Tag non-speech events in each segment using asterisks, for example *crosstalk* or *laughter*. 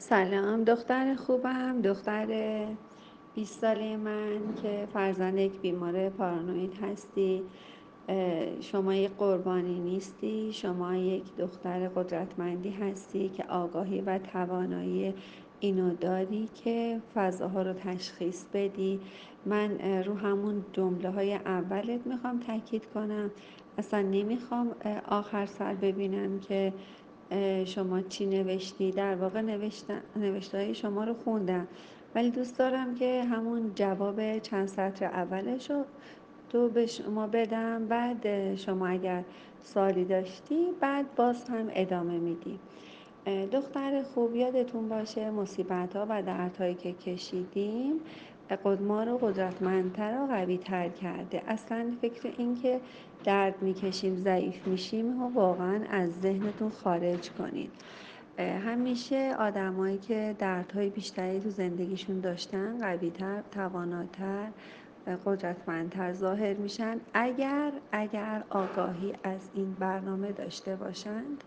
سلام. دختر خوبم. دختر 20 ساله من که فرزند یک بیمار پارانوید هستی. شما یک قربانی نیستی. شما یک دختر قدرتمندی هستی که آگاهی و توانایی اینو داری که فضاها رو تشخیص بدی. من رو همون جمله های اولت می‌خوام تاکید کنم. اصلا نمی‌خوام آخر سر ببینم که شما چی نوشتی؟ در واقع نوشته های شما رو خوندم. ولی دوست دارم که همون جواب چند سطر اولش رو تو به شما بدم. بعد شما اگر سوالی داشتی بعد باز هم ادامه میدی. دختر خوب یادتون باشه مصیبت ها و دردهایی که کشیدیم ما رو قدرتمندتر و قوی تر کرده. اصلا فکر این که درد می‌کشیم ضعیف میشیم و واقعا از ذهنتون خارج کنید. همیشه آدمایی که دردهای بیشتری تو زندگیشون داشتن قویتر تواناتر قدرتمندتر ظاهر میشن. اگر اگر آگاهی از این برنامه داشته باشند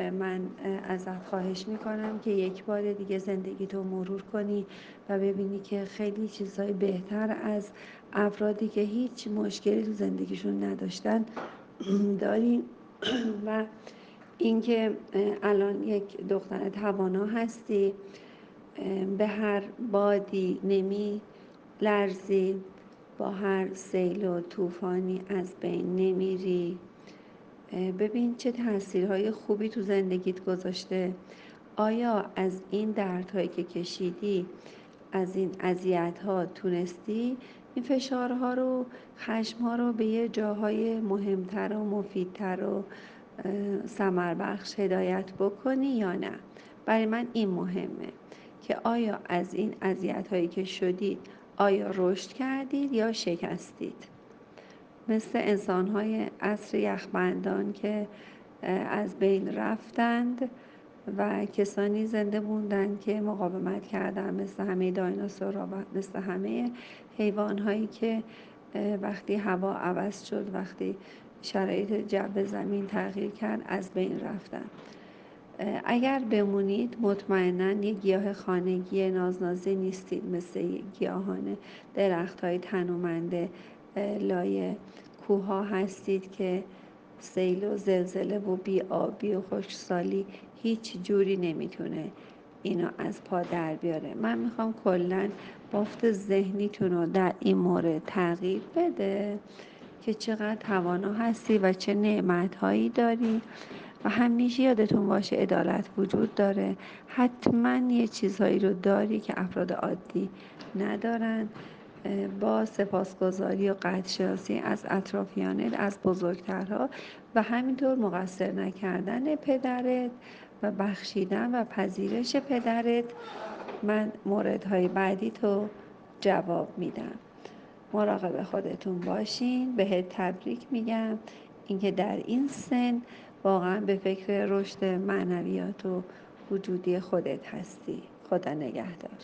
من ازت خواهش می‌کنم که یک بار دیگه زندگی تو مرور کنی و ببینی که خیلی چیزهای بهتر از افرادی که هیچ مشکلی تو زندگیشون نداشتن *clears throat* داری. *clears throat* و اینکه الان یک دختر توانا هستی به هر بادی نمی لرزی با هر سیل و طوفانی از بین نمیری. ببین چه تاثیرهای خوبی تو زندگیت گذاشته. آیا از این دردهایی که کشیدی از این اذیت ها تونستی این فشارها رو خشمها رو به یه جاهای مهمتر و مفیدتر و سمر بخش هدایت بکنی یا نه؟ برای من این مهمه که آیا از این اذیت هایی که شدید آیا رشد کردید یا شکستید؟ مثل انسان های عصر یخبندان که از بین رفتند و کسانی زنده موندن که مقاومت کردن مثل همه دایناسورها و مثل همه حیوان هایی که وقتی هوا عوض شد وقتی شرایط جو زمین تغییر کرد از بین رفتن. اگر بمونید مطمئنا یک گیاه خانگی نازنازی نیستید مثل گیاهان درخت های تنومنده. لای کوه هستید که سیل و زلزله و بیابی و خشکسالی هیچ جوری نمی‌تونه اینو از پا در بیاره. من می‌خوام کلا بافت ذهنیتون رو در این مورد تغییر بده که چقدر توانا هستی و چه نعمت هایی داری و همیشه یادتون باشه عدالت وجود داره. حتما یه چیزهایی رو داری که افراد عادی ندارن. با سپاسگزاری و قدرشناسی از اطرافیانت از بزرگترها و همینطور مقصر نکردن پدرت و بخشیدن و پذیرش پدرت من موردهای بعدی تو جواب میدم. مراقب خودتون باشین بهت تبریک میگم. اینکه در این سن واقعا به فکر رشد معنویات و وجودی خودت هستی. خدا نگهدار.